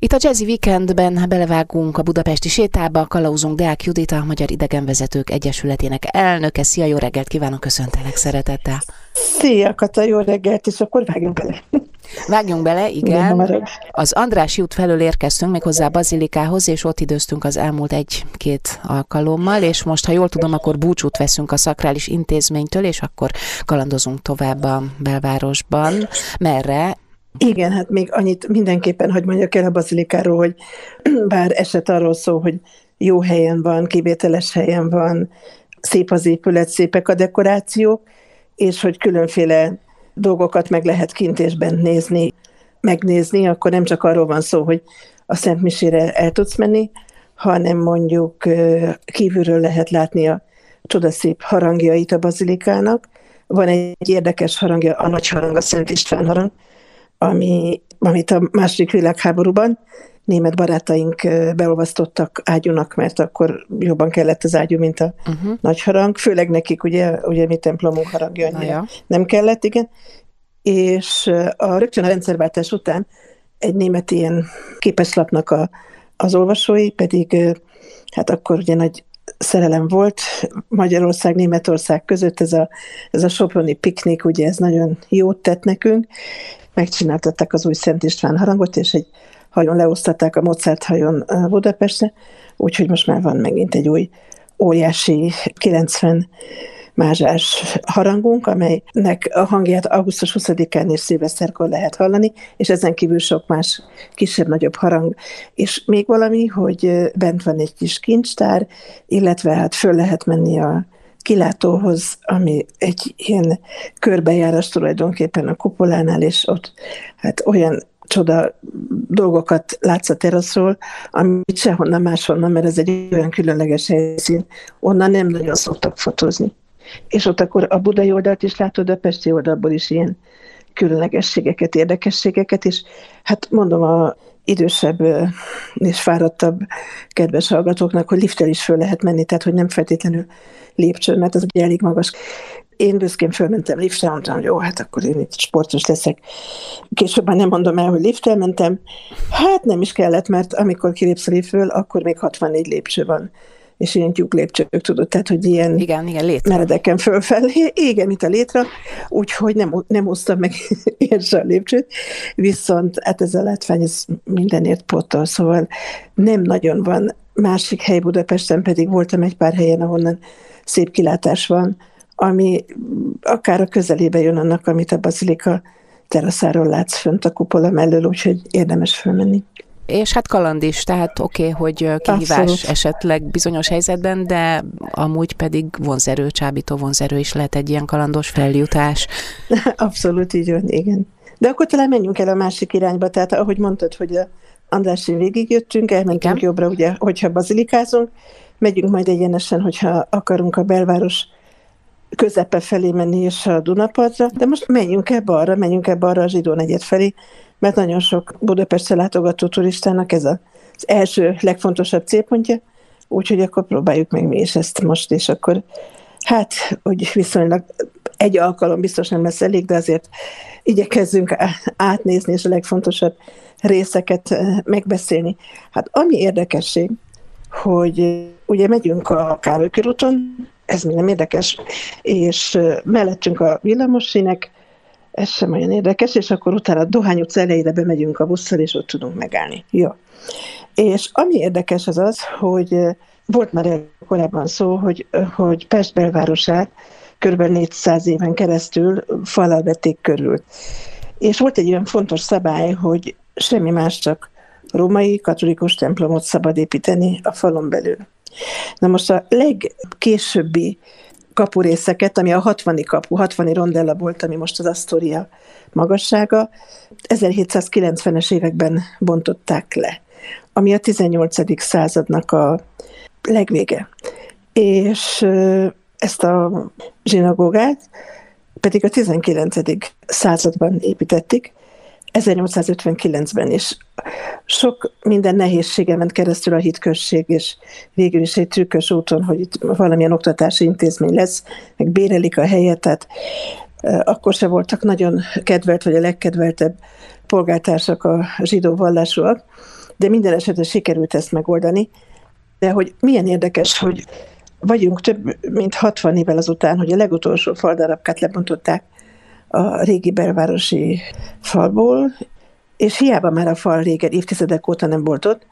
Itt a Jazzy Weekendben belevágunk a budapesti sétába, kalauzunk Deák Judit, a Magyar Idegenvezetők Egyesületének elnöke. Szia, jó reggelt kívánok, köszöntelek szeretettel. Szia, Kata, jó reggelt, és akkor vágjunk bele. Vágjunk bele, igen. Az András út felől érkeztünk még hozzá Bazilikához, és ott időztünk az elmúlt egy-két alkalommal, és most, ha jól tudom, akkor búcsút veszünk a szakrális intézménytől, és akkor kalandozunk tovább a belvárosban. Merre? Igen, hát még annyit mindenképpen, hogy mondjak el a bazilikáról, hogy bár eset arról szó, hogy jó helyen van, kivételes helyen van, szép az épület, szépek a dekorációk, és hogy különféle dolgokat meg lehet kint és bent nézni, megnézni, akkor nem csak arról van szó, hogy a Szent Misére el tudsz menni, hanem mondjuk kívülről lehet látni a csodaszép harangjait a bazilikának. Van egy érdekes harangja, a nagy harang, a Szent István harang, ami, amit a második világháborúban német barátaink beolvasztottak ágyúnak, mert akkor jobban kellett az ágyú, mint a uh-huh. nagy harang. Főleg nekik, ugye, ugye mi templomunk harangja annyira ja. nem kellett, igen. És a, rögtön a rendszerváltás után egy német ilyen képeslapnak a, az olvasói pedig, hát akkor ugye nagy szerelem volt Magyarország, Németország között, ez a, ez a Soproni piknik, ugye ez nagyon jót tett nekünk, megcsináltatták az új Szent István harangot, és egy hajón leosztatták a Mozart hajón Budapestre, úgyhogy most már van megint egy új óriási 90 mázsás harangunk, amelynek a hangját augusztus 20-án és szilveszterkor lehet hallani, és ezen kívül sok más kisebb-nagyobb harang. És még valami, hogy bent van egy kis kincstár, illetve hát föl lehet menni a kilátóhoz, ami egy ilyen körbejárás tulajdonképpen a kupolánál, és ott hát olyan csoda dolgokat látsz a teraszról, amit sehonnan máshonnan, mert ez egy olyan különleges helyszín, onnan nem nagyon szoktak fotózni. És ott akkor a budai oldalt is látod, a pesti oldalból is ilyen különlegességeket, érdekességeket, és hát mondom a idősebb és fáradtabb kedves hallgatóknak, hogy liftel is föl lehet menni, tehát hogy nem feltétlenül lépcső, mert az ugye elég magas. Én büszkén fölmentem liftre, mondtam, hogy jó, hát akkor én itt sportos leszek. Később már nem mondom el, hogy liftel mentem. Hát nem is kellett, mert amikor kilépsz a liftről, akkor még 64 lépcső van és ilyen tyúk lépcsők, tudod, tehát, hogy ilyen igen, igen, létre. meredeken fölfelé, igen, mint a létre, úgyhogy nem, nem hoztam meg sem a lépcsőt, viszont hát ez a látvány, ez mindenért pottol, szóval nem nagyon van. Másik hely Budapesten, pedig voltam egy pár helyen, ahonnan szép kilátás van, ami akár a közelébe jön annak, amit a bazilika teraszáról látsz fönt a kupola mellől, úgyhogy érdemes fölmenni és hát kaland is, tehát oké, okay, hogy kihívás Abszolút. esetleg bizonyos helyzetben, de amúgy pedig vonzerő, csábító vonzerő is lehet egy ilyen kalandos feljutás. Abszolút így van, igen. De akkor talán menjünk el a másik irányba, tehát ahogy mondtad, hogy a Andrásin végigjöttünk, elmentünk igen. jobbra, ugye, hogyha bazilikázunk, megyünk majd egyenesen, hogyha akarunk a belváros közepe felé menni és a Dunapartra, de most menjünk ebbe arra, menjünk ebbe arra a zsidó negyed felé, mert nagyon sok Budapestre látogató turistának ez az első, legfontosabb célpontja, úgyhogy akkor próbáljuk meg mi is ezt most, és akkor hát, úgy viszonylag egy alkalom biztos nem lesz elég, de azért igyekezzünk átnézni, és a legfontosabb részeket eh, megbeszélni. Hát ami érdekesség, hogy ugye megyünk a Károly körúton, ez nem érdekes, és eh, mellettünk a villamosínek, ez sem olyan érdekes, és akkor utána a Dohány utca elejére bemegyünk a busszal, és ott tudunk megállni. Jó. És ami érdekes az az, hogy volt már korábban szó, hogy, hogy Pest belvárosát kb. 400 éven keresztül falal vették körül. És volt egy olyan fontos szabály, hogy semmi más, csak római katolikus templomot szabad építeni a falon belül. Na most a legkésőbbi kapurészeket, ami a 60 kapu, 60 rondella volt, ami most az Astoria magassága, 1790-es években bontották le, ami a 18. századnak a legvége. És ezt a zsinagógát pedig a 19. században építették, 1859-ben is. Sok minden nehézsége ment keresztül a hitközség, és végül is egy trükkös úton, hogy itt valamilyen oktatási intézmény lesz, meg bérelik a helyet, tehát akkor se voltak nagyon kedvelt, vagy a legkedveltebb polgártársak a zsidó vallásúak, de minden esetre sikerült ezt megoldani. De hogy milyen érdekes, hogy vagyunk több mint 60 évvel azután, hogy a legutolsó faldarabkát lebontották a régi belvárosi falból, és hiába már a fal régen, évtizedek óta nem volt ott,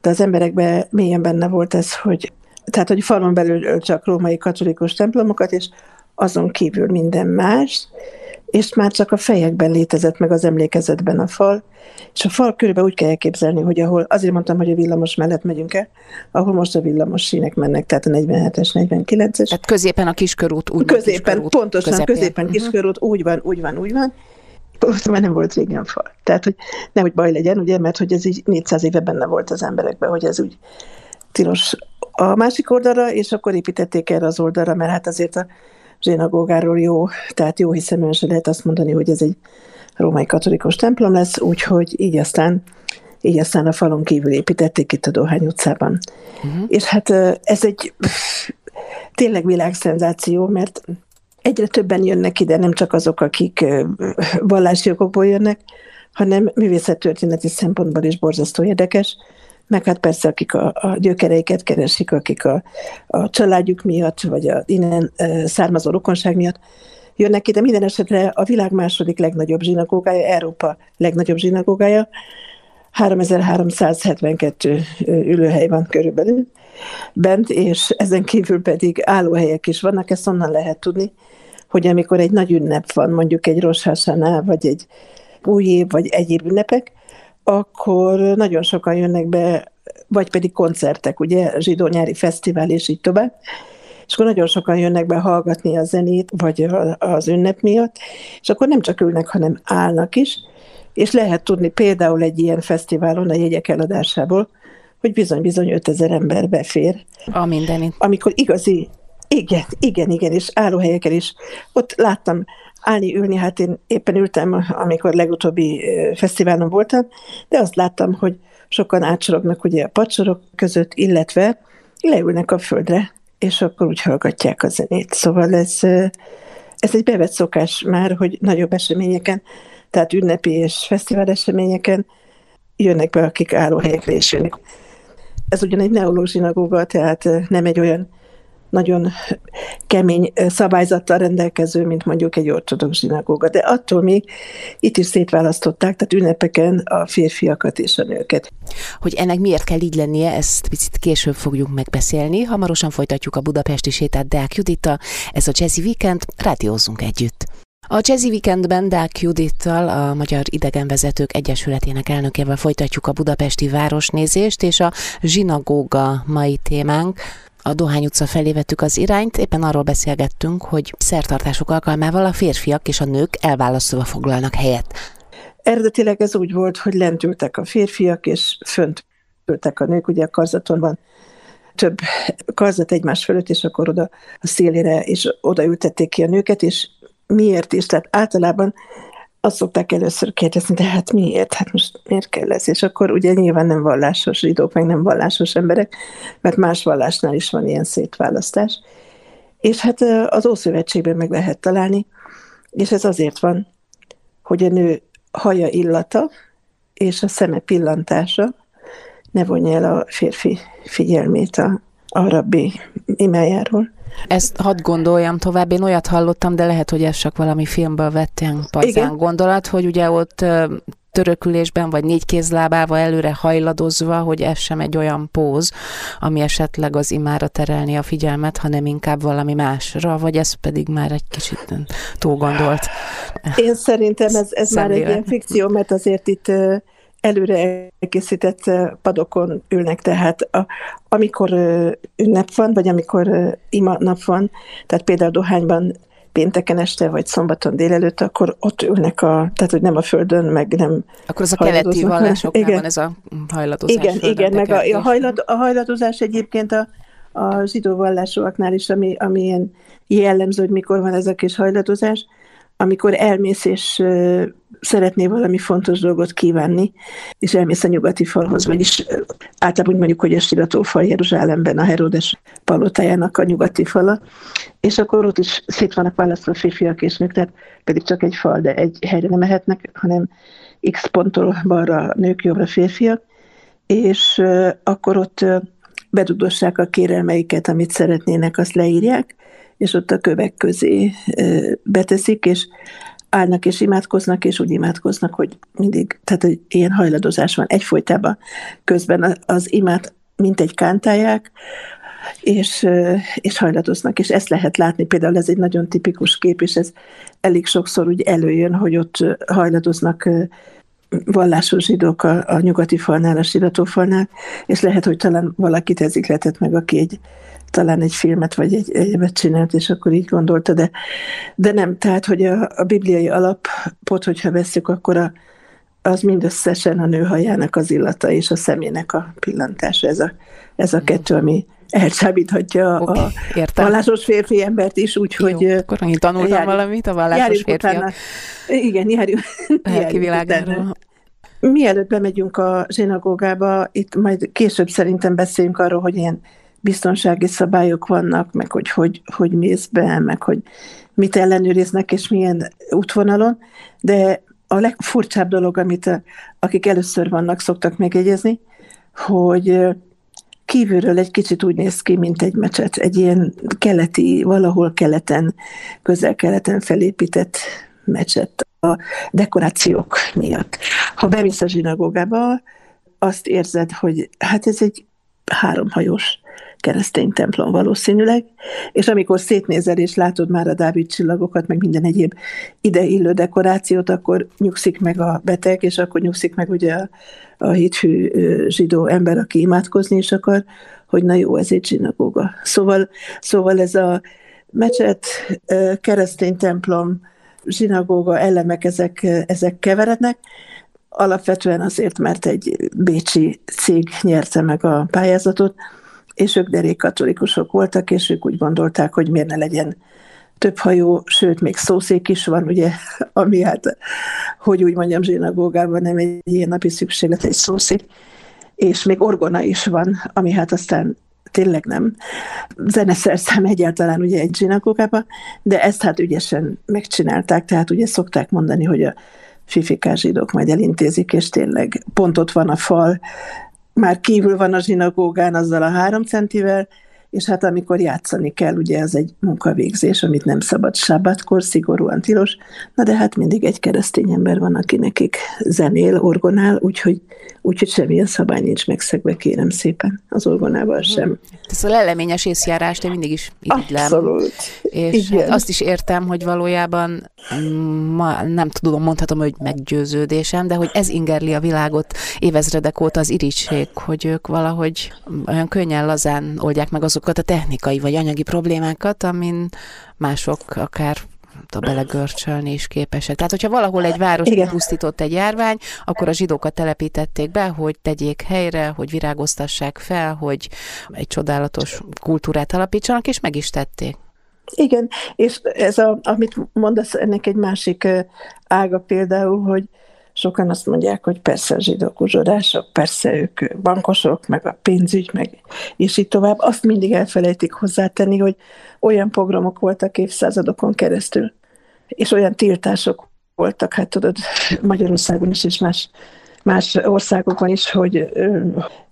de az emberekben mélyen benne volt ez, hogy tehát, hogy falon belül csak római katolikus templomokat, és azon kívül minden más, és már csak a fejekben létezett meg az emlékezetben a fal, és a fal körülbelül úgy kell elképzelni, hogy ahol, azért mondtam, hogy a villamos mellett megyünk el, ahol most a villamos sínek mennek, tehát a 47-es, 49-es. Tehát középen a kiskörút, úgy Középen, kiskörút, pontosan, közepén. középen uh-huh. kiskörút, úgy van, úgy van, úgy van. Ott már nem volt régen fal. Tehát, hogy nehogy baj legyen, ugye, mert hogy ez így 400 éve benne volt az emberekben, hogy ez úgy tilos a másik oldalra, és akkor építették erre az oldalra, mert hát azért a zsinagógáról jó, tehát jó hiszeműen se lehet azt mondani, hogy ez egy római katolikus templom lesz, úgyhogy így aztán így aztán a falon kívül építették itt a Dohány utcában. Uh-huh. És hát ez egy tényleg világszenzáció, mert egyre többen jönnek ide, nem csak azok, akik vallási okokból jönnek, hanem művészettörténeti szempontból is borzasztó érdekes, meg hát persze, akik a, a gyökereiket keresik, akik a, a családjuk miatt, vagy a innen származó rokonság miatt jönnek ide. Minden esetre a világ második legnagyobb zsinagógája, Európa legnagyobb zsinagógája, 3372 ülőhely van körülbelül bent, és ezen kívül pedig állóhelyek is vannak, ezt onnan lehet tudni, hogy amikor egy nagy ünnep van, mondjuk egy Roshásánál, vagy egy új év, vagy egyéb ünnepek, akkor nagyon sokan jönnek be, vagy pedig koncertek, ugye, zsidó nyári fesztivál és így tovább, és akkor nagyon sokan jönnek be hallgatni a zenét, vagy az ünnep miatt, és akkor nem csak ülnek, hanem állnak is, és lehet tudni például egy ilyen fesztiválon a jegyek eladásából, hogy bizony-bizony 5000 ember befér. A mindenit. Amikor igazi, igen, igen, igen, és állóhelyeken is. Ott láttam állni, ülni, hát én éppen ültem, amikor legutóbbi fesztiválon voltam, de azt láttam, hogy sokan átsorognak ugye a pacsorok között, illetve leülnek a földre, és akkor úgy hallgatják a zenét. Szóval ez, ez egy bevett szokás már, hogy nagyobb eseményeken, tehát ünnepi és fesztivál eseményeken jönnek be, akik állóhelyekre is jönnek. Ez ugyan egy neológ zsinagóga, tehát nem egy olyan nagyon kemény szabályzattal rendelkező, mint mondjuk egy ortodox zsinagóga. De attól még itt is szétválasztották, tehát ünnepeken a férfiakat és a nőket. Hogy ennek miért kell így lennie, ezt picit később fogjuk megbeszélni. Hamarosan folytatjuk a budapesti sétát Deák Judita. Ez a Jazzy Weekend, rádiózzunk együtt. A Jazzy Weekendben Dák Judittal, a Magyar Idegenvezetők Egyesületének elnökével folytatjuk a budapesti városnézést, és a zsinagóga mai témánk. A Dohány utca felé vettük az irányt, éppen arról beszélgettünk, hogy szertartások alkalmával a férfiak és a nők elválasztva foglalnak helyet. Eredetileg ez úgy volt, hogy lent ültek a férfiak, és fönt ültek a nők, ugye a karzaton van több karzat egymás fölött, és akkor oda a szélére, és oda ültették ki a nőket, és miért is? Tehát általában azt szokták először kérdezni, de hát miért? Hát most miért kell ez? És akkor ugye nyilván nem vallásos zsidók, meg nem vallásos emberek, mert más vallásnál is van ilyen szétválasztás. És hát az Ószövetségben meg lehet találni, és ez azért van, hogy a nő haja illata és a szeme pillantása ne vonja el a férfi figyelmét a, a rabbi imájáról. Ezt hadd gondoljam tovább, én olyat hallottam, de lehet, hogy ez csak valami filmből vettem pazán gondolat, hogy ugye ott törökülésben, vagy négy kézlábával előre hajladozva, hogy ez sem egy olyan póz, ami esetleg az imára terelni a figyelmet, hanem inkább valami másra, vagy ez pedig már egy kicsit túl gondolt. Én szerintem ez, ez már egy ilyen fikció, mert azért itt előre elkészített padokon ülnek, tehát a, amikor ünnep van, vagy amikor ima nap van, tehát például Dohányban pénteken este, vagy szombaton délelőtt, akkor ott ülnek a, tehát hogy nem a földön, meg nem Akkor az a keleti vallásoknál igen. van ez a hajladozás. Igen, igen, meg a, a, hajlad, a hajladozás egyébként a, a zsidó vallásoknál is, ami, ami ilyen jellemző, hogy mikor van ez a kis hajladozás, amikor elmész és szeretné valami fontos dolgot kívánni, és elmész a nyugati falhoz, vagyis általában úgy mondjuk, hogy a Sirató Jeruzsálemben, a Herodes palotájának a nyugati fala, és akkor ott is szét vannak választva férfiak és nők, tehát pedig csak egy fal, de egy helyre nem mehetnek, hanem x ponttól balra nők, jobbra férfiak, és akkor ott beduddossák a kérelmeiket, amit szeretnének, azt leírják, és ott a kövek közé beteszik, és állnak és imádkoznak, és úgy imádkoznak, hogy mindig, tehát egy ilyen hajladozás van egyfolytában. Közben az imát mint egy kántálják, és, és hajladoznak, és ezt lehet látni. Például ez egy nagyon tipikus kép, és ez elég sokszor úgy előjön, hogy ott hajladoznak vallásos zsidók a, a nyugati falnál, a siratófalnál, és lehet, hogy talán valakit ez letett meg, aki egy, talán egy filmet vagy egy egyebet csinált, és akkor így gondolta, de, de nem. Tehát, hogy a, a bibliai alapot, hogyha veszük, akkor a, az mindösszesen a nő hajának az illata és a szemének a pillantása. Ez a, ez a kettő, ami elcsábíthatja okay, a értem. vallásos férfi embert is, úgyhogy... Jó, akkor annyit tanultam járj, valamit a vallásos férfiak. Igen, járjunk, járjunk Mielőtt bemegyünk a zsinagógába, itt majd később szerintem beszéljünk arról, hogy ilyen biztonsági szabályok vannak, meg hogy, hogy hogy mész be, meg hogy mit ellenőriznek, és milyen útvonalon, de a legfurcsább dolog, amit akik először vannak, szoktak megjegyezni, hogy kívülről egy kicsit úgy néz ki, mint egy mecset, egy ilyen keleti, valahol keleten, közel-keleten felépített mecset a dekorációk miatt. Ha bemész a zsinagógába, azt érzed, hogy hát ez egy háromhajós keresztény templom valószínűleg, és amikor szétnézel és látod már a Dávid csillagokat, meg minden egyéb ide illő dekorációt, akkor nyugszik meg a beteg, és akkor nyugszik meg ugye a, a hithű zsidó ember, aki imádkozni is akar, hogy na jó, ez egy zsinagóga. Szóval, szóval ez a mecset, keresztény templom, zsinagóga elemek, ezek, ezek keverednek, alapvetően azért, mert egy bécsi cég nyerte meg a pályázatot, és ők derék katolikusok voltak, és ők úgy gondolták, hogy miért ne legyen több hajó, sőt, még szószék is van, ugye, ami hát, hogy úgy mondjam, zsinagógában nem egy ilyen napi szükséglet, egy szószék, és még orgona is van, ami hát aztán tényleg nem. Zeneszerszám egyáltalán ugye egy zsinagógában, de ezt hát ügyesen megcsinálták, tehát ugye szokták mondani, hogy a fifikás zsidók majd elintézik, és tényleg pont ott van a fal, már kívül van a zsinagógán azzal a három centivel, és hát amikor játszani kell, ugye ez egy munkavégzés, amit nem szabad sabbatkor, szigorúan tilos, na de hát mindig egy keresztény ember van, aki nekik zenél, orgonál, úgyhogy, úgyhogy semmilyen szabály nincs megszegve, kérem szépen, az orgonával sem. Ez a leleményes észjárást én mindig is irigylem. Abszolút. És hát azt is értem, hogy valójában ma nem tudom, mondhatom, hogy meggyőződésem, de hogy ez ingerli a világot évezredek óta az irigység, hogy ők valahogy olyan könnyen lazán oldják meg azok azokat a technikai vagy anyagi problémákat, amin mások akár a belegörcsölni is képesek. Tehát, hogyha valahol egy város pusztított egy járvány, akkor a zsidókat telepítették be, hogy tegyék helyre, hogy virágoztassák fel, hogy egy csodálatos kultúrát alapítsanak, és meg is tették. Igen, és ez, a, amit mondasz, ennek egy másik ága például, hogy sokan azt mondják, hogy persze a zsidók uzsorások, persze ők bankosok, meg a pénzügy, meg és így tovább. Azt mindig elfelejtik hozzátenni, hogy olyan pogromok voltak évszázadokon keresztül, és olyan tiltások voltak, hát tudod, Magyarországon is, és más, más országokban is, hogy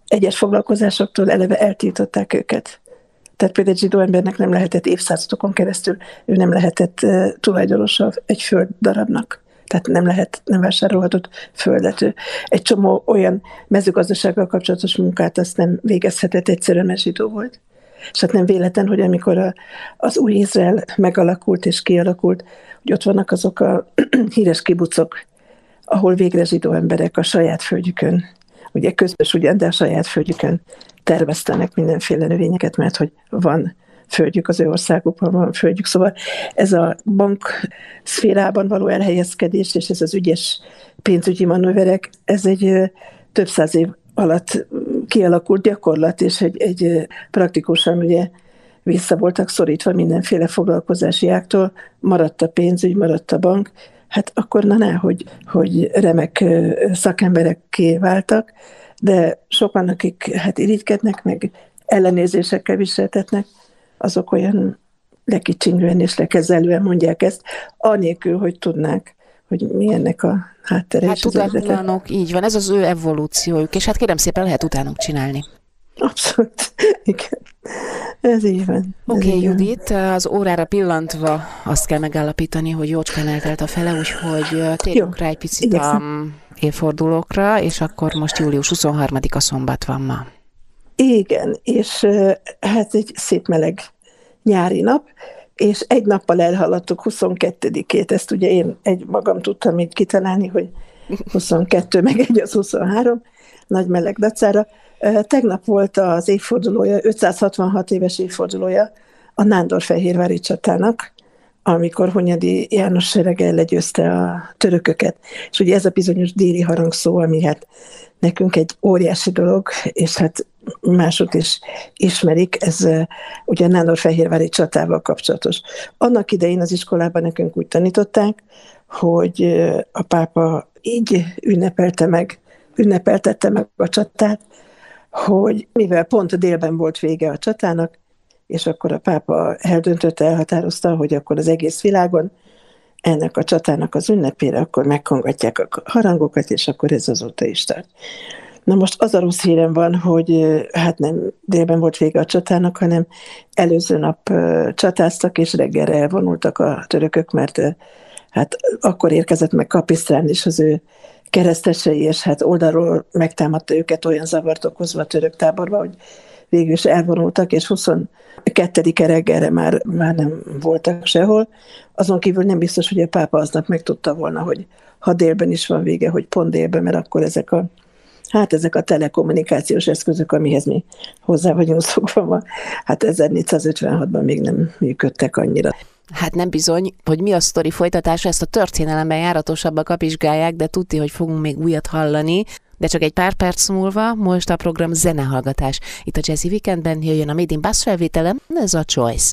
egyes foglalkozásoktól eleve eltiltották őket. Tehát például egy zsidó embernek nem lehetett évszázadokon keresztül, ő nem lehetett tulajdonosa egy föld darabnak tehát nem lehet, nem vásárolhatott földet. Egy csomó olyan mezőgazdasággal kapcsolatos munkát azt nem végezhetett egyszerűen, mert zsidó volt. És hát nem véletlen, hogy amikor a, az új Izrael megalakult és kialakult, hogy ott vannak azok a híres kibucok, ahol végre zsidó emberek a saját földjükön, ugye közös ugyan, de a saját földjükön terveztenek mindenféle növényeket, mert hogy van földjük, az ő országukban van földjük. Szóval ez a bank szférában való elhelyezkedés, és ez az ügyes pénzügyi manőverek, ez egy több száz év alatt kialakult gyakorlat, és egy, egy praktikusan ugye vissza voltak szorítva mindenféle foglalkozási áktól, maradt a pénzügy, maradt a bank, hát akkor na ne, hogy, hogy remek szakemberekké váltak, de sokan, akik hát irigykednek, meg ellenézésekkel viseltetnek, azok olyan lekicsinlően és lekezelően mondják ezt, anélkül, hogy tudnák, hogy mi ennek a háttere. Hát tudatlanok, így van, ez az ő evolúciójuk, és hát kérem szépen lehet utánuk csinálni. Abszolút, igen. Ez így van. Oké, okay, Judit, az órára pillantva azt kell megállapítani, hogy jócskán eltelt a fele, úgyhogy térjünk rá egy picit Igyekszem. a évfordulókra, és akkor most július 23-a szombat van ma. Igen, és hát egy szép meleg nyári nap, és egy nappal elhaladtuk 22-ét, ezt ugye én egy magam tudtam így kitalálni, hogy 22 meg egy az 23, nagy meleg dacára. Tegnap volt az évfordulója, 566 éves évfordulója a Nándorfehérvári csatának, amikor Hunyadi János serege legyőzte a törököket. És ugye ez a bizonyos déli harangszó, ami hát nekünk egy óriási dolog, és hát mások is ismerik, ez ugye Nándorfehérvári csatával kapcsolatos. Annak idején az iskolában nekünk úgy tanították, hogy a pápa így ünnepelte meg, ünnepeltette meg a csatát, hogy mivel pont délben volt vége a csatának, és akkor a pápa eldöntötte, elhatározta, hogy akkor az egész világon ennek a csatának az ünnepére, akkor megkongatják a harangokat, és akkor ez azóta is tart. Na most az a rossz hírem van, hogy hát nem délben volt vége a csatának, hanem előző nap csatáztak, és reggelre elvonultak a törökök, mert hát akkor érkezett meg Kapisztrán is az ő keresztesei, és hát oldalról megtámadta őket olyan zavart okozva a török táborba, hogy végül is elvonultak, és 22 reggelre már, már nem voltak sehol. Azon kívül nem biztos, hogy a pápa aznap meg tudta volna, hogy ha délben is van vége, hogy pont délben, mert akkor ezek a Hát ezek a telekommunikációs eszközök, amihez mi hozzá vagyunk szokva, hát 1456-ban még nem működtek annyira. Hát nem bizony, hogy mi a sztori folytatása, ezt a történelemben járatosabbak kapizsgálják, de tudti, hogy fogunk még újat hallani. De csak egy pár perc múlva, most a program zenehallgatás. Itt a Jazzy Weekendben jöjjön a Made in Bass felvételem, ez a Choice.